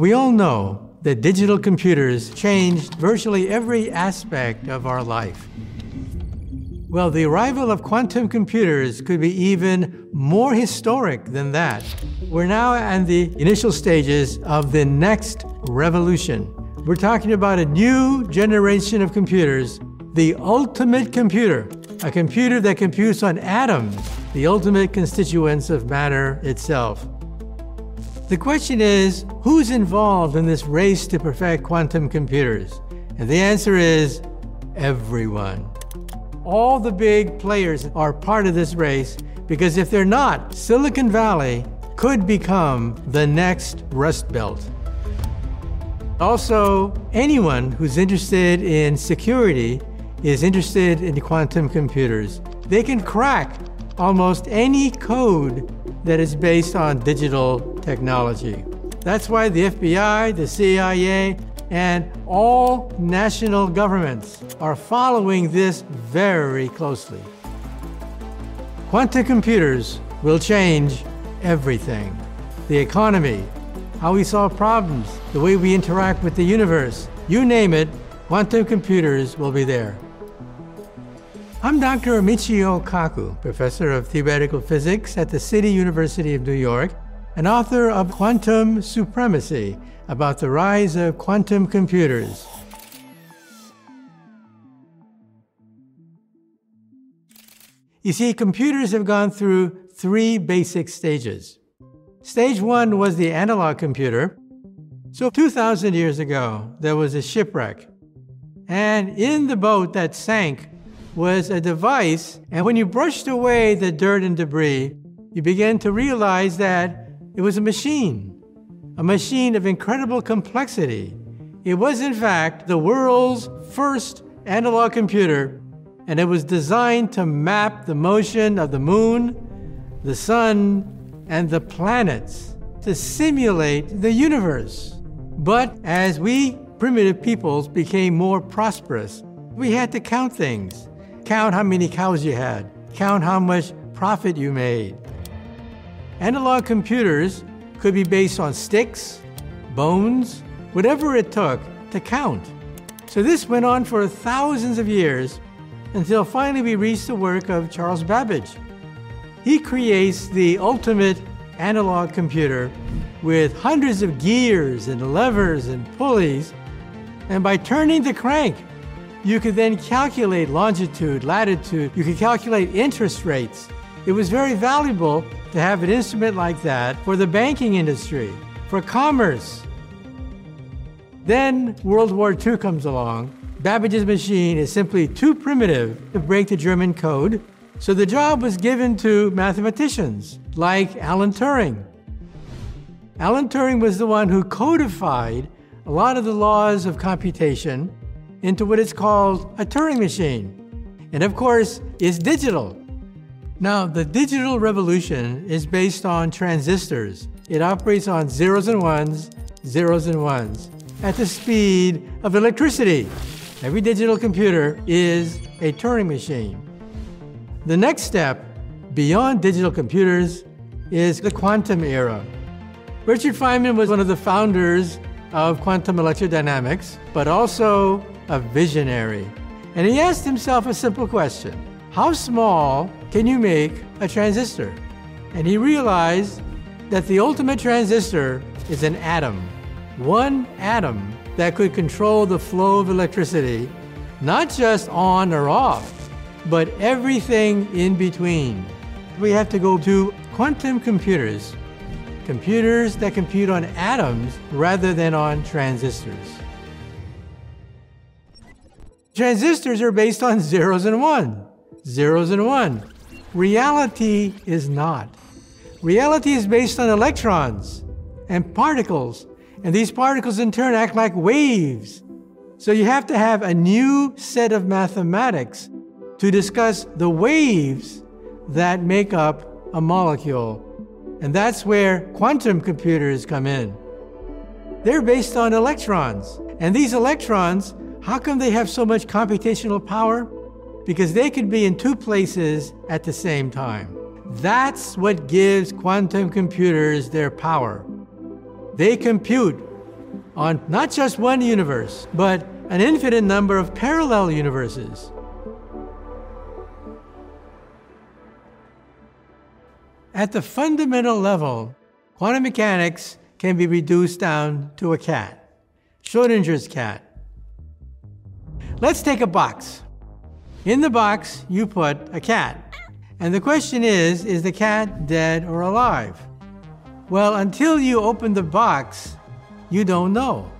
We all know that digital computers changed virtually every aspect of our life. Well, the arrival of quantum computers could be even more historic than that. We're now at the initial stages of the next revolution. We're talking about a new generation of computers, the ultimate computer, a computer that computes on atoms, the ultimate constituents of matter itself. The question is who's involved in this race to perfect quantum computers? And the answer is everyone. All the big players are part of this race because if they're not, Silicon Valley could become the next Rust Belt. Also, anyone who's interested in security is interested in quantum computers. They can crack almost any code that is based on digital technology. That's why the FBI, the CIA, and all national governments are following this very closely. Quantum computers will change everything the economy, how we solve problems, the way we interact with the universe. You name it, quantum computers will be there. I'm Dr. Michio Kaku, professor of theoretical physics at the City University of New York and author of Quantum Supremacy about the rise of quantum computers. You see, computers have gone through three basic stages. Stage one was the analog computer. So, 2,000 years ago, there was a shipwreck. And in the boat that sank was a device, and when you brushed away the dirt and debris, you began to realize that it was a machine, a machine of incredible complexity. It was, in fact, the world's first analog computer, and it was designed to map the motion of the moon, the sun, and the planets to simulate the universe. But as we primitive peoples became more prosperous, we had to count things count how many cows you had, count how much profit you made. Analog computers could be based on sticks, bones, whatever it took to count. So this went on for thousands of years until finally we reached the work of Charles Babbage. He creates the ultimate analog computer with hundreds of gears and levers and pulleys, and by turning the crank, you could then calculate longitude, latitude, you could calculate interest rates. It was very valuable to have an instrument like that for the banking industry, for commerce. Then World War II comes along. Babbage's machine is simply too primitive to break the German code, so the job was given to mathematicians like Alan Turing. Alan Turing was the one who codified a lot of the laws of computation into what is called a Turing machine. And of course, it's digital. Now, the digital revolution is based on transistors. It operates on zeros and ones, zeros and ones, at the speed of electricity. Every digital computer is a Turing machine. The next step beyond digital computers is the quantum era. Richard Feynman was one of the founders of quantum electrodynamics, but also a visionary. And he asked himself a simple question How small can you make a transistor? And he realized that the ultimate transistor is an atom. One atom that could control the flow of electricity, not just on or off, but everything in between. We have to go to quantum computers, computers that compute on atoms rather than on transistors. Transistors are based on zeros and one. Zeros and one. Reality is not. Reality is based on electrons and particles And these particles in turn act like waves. So you have to have a new set of mathematics to discuss the waves that make up a molecule. And that's where quantum computers come in. They're based on electrons. And these electrons, how come they have so much computational power? Because they could be in two places at the same time. That's what gives quantum computers their power. They compute on not just one universe, but an infinite number of parallel universes. At the fundamental level, quantum mechanics can be reduced down to a cat, Schrodinger's cat. Let's take a box. In the box, you put a cat. And the question is is the cat dead or alive? Well, until you open the box, you don't know.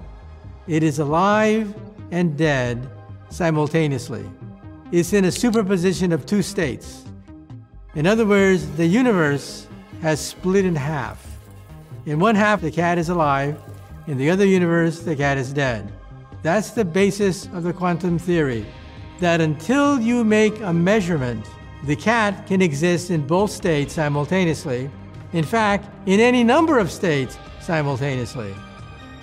It is alive and dead simultaneously. It's in a superposition of two states. In other words, the universe has split in half. In one half, the cat is alive. In the other universe, the cat is dead. That's the basis of the quantum theory that until you make a measurement the cat can exist in both states simultaneously. In fact, in any number of states simultaneously.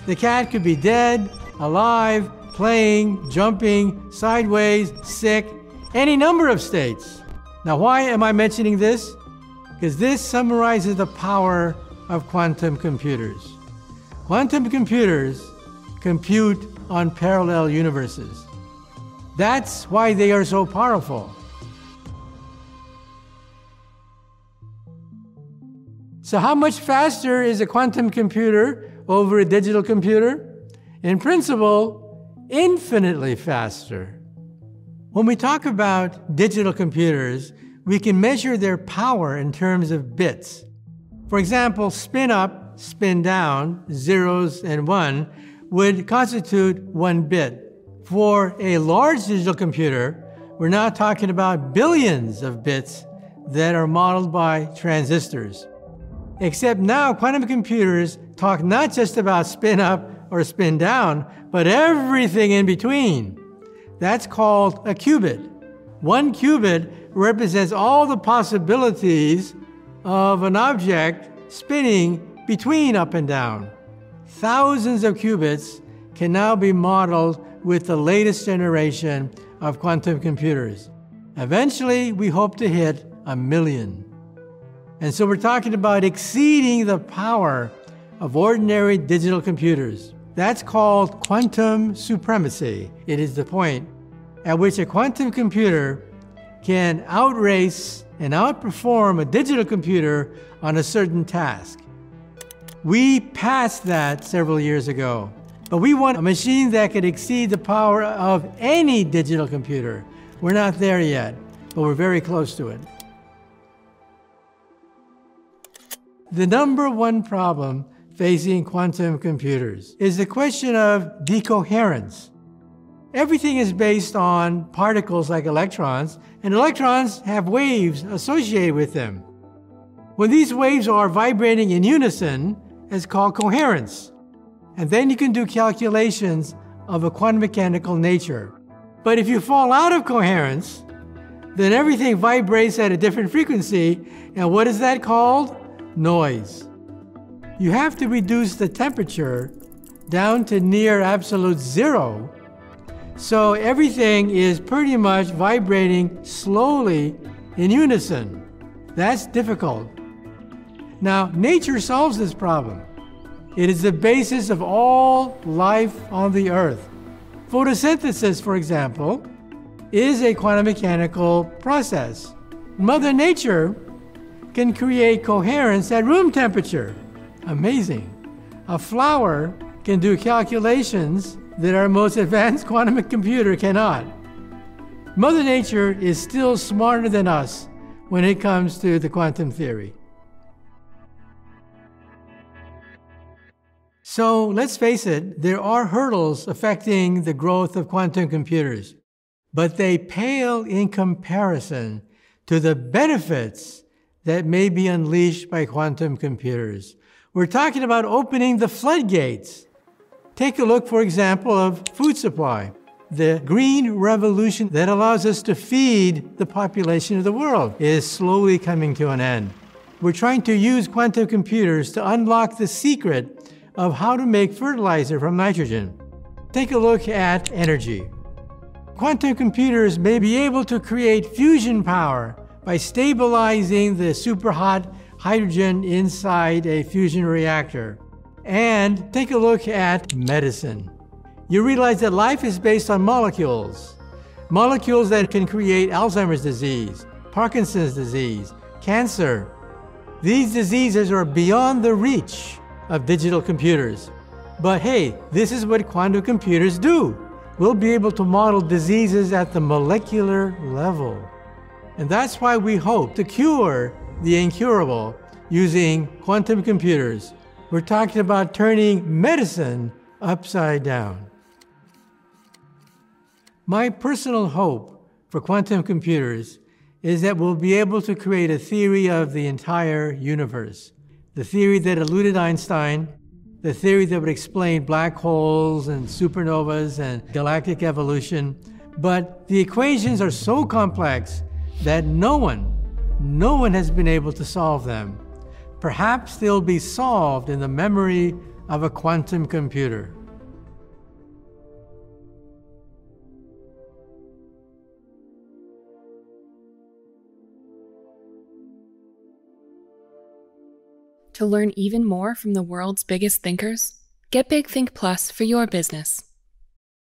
The cat could be dead, alive, playing, jumping, sideways, sick, any number of states. Now, why am I mentioning this? Because this summarizes the power of quantum computers. Quantum computers compute on parallel universes. That's why they are so powerful. So, how much faster is a quantum computer over a digital computer? In principle, infinitely faster. When we talk about digital computers, we can measure their power in terms of bits. For example, spin up, spin down, zeros and one, would constitute one bit. For a large digital computer, we're now talking about billions of bits that are modeled by transistors. Except now quantum computers talk not just about spin up or spin down, but everything in between. That's called a qubit. One qubit represents all the possibilities of an object spinning between up and down. Thousands of qubits can now be modeled with the latest generation of quantum computers. Eventually, we hope to hit a million. And so we're talking about exceeding the power of ordinary digital computers. That's called quantum supremacy. It is the point at which a quantum computer can outrace and outperform a digital computer on a certain task. We passed that several years ago, but we want a machine that could exceed the power of any digital computer. We're not there yet, but we're very close to it. The number one problem facing quantum computers is the question of decoherence. Everything is based on particles like electrons, and electrons have waves associated with them. When these waves are vibrating in unison, it's called coherence. And then you can do calculations of a quantum mechanical nature. But if you fall out of coherence, then everything vibrates at a different frequency, and what is that called? noise. You have to reduce the temperature down to near absolute zero. So everything is pretty much vibrating slowly in unison. That's difficult. Now, nature solves this problem. It is the basis of all life on the earth. Photosynthesis, for example, is a quantum mechanical process. Mother Nature can create coherence at room temperature. Amazing. A flower can do calculations that our most advanced quantum computer cannot. Mother Nature is still smarter than us when it comes to the quantum theory. So let's face it, there are hurdles affecting the growth of quantum computers, but they pale in comparison to the benefits that may be unleashed by quantum computers. We're talking about opening the floodgates Take a look, for example, of food supply. The green revolution that allows us to feed the population of the world is slowly coming to an end. We're trying to use quantum computers to unlock the secret of how to make fertilizer from nitrogen. Take a look at energy. Quantum computers may be able to create fusion power by stabilizing the superhot hydrogen inside a fusion reactor. And take a look at medicine. You realize that life is based on molecules. Molecules that can create Alzheimer's disease, Parkinson's disease, cancer. These diseases are beyond the reach of digital computers. But hey, this is what quantum computers do. We'll be able to model diseases at the molecular level. And that's why we hope to cure the incurable using quantum computers we're talking about turning medicine upside down. My personal hope for quantum computers is that we'll be able to create a theory of the entire universe. The theory that eluded Einstein, the theory that would explain black holes and supernovas and galactic evolution. But the equations are so complex that no one, no one has been able to solve them. Perhaps they'll be solved in the memory of a quantum computer. To learn even more from the world's biggest thinkers, get Big Think Plus for your business.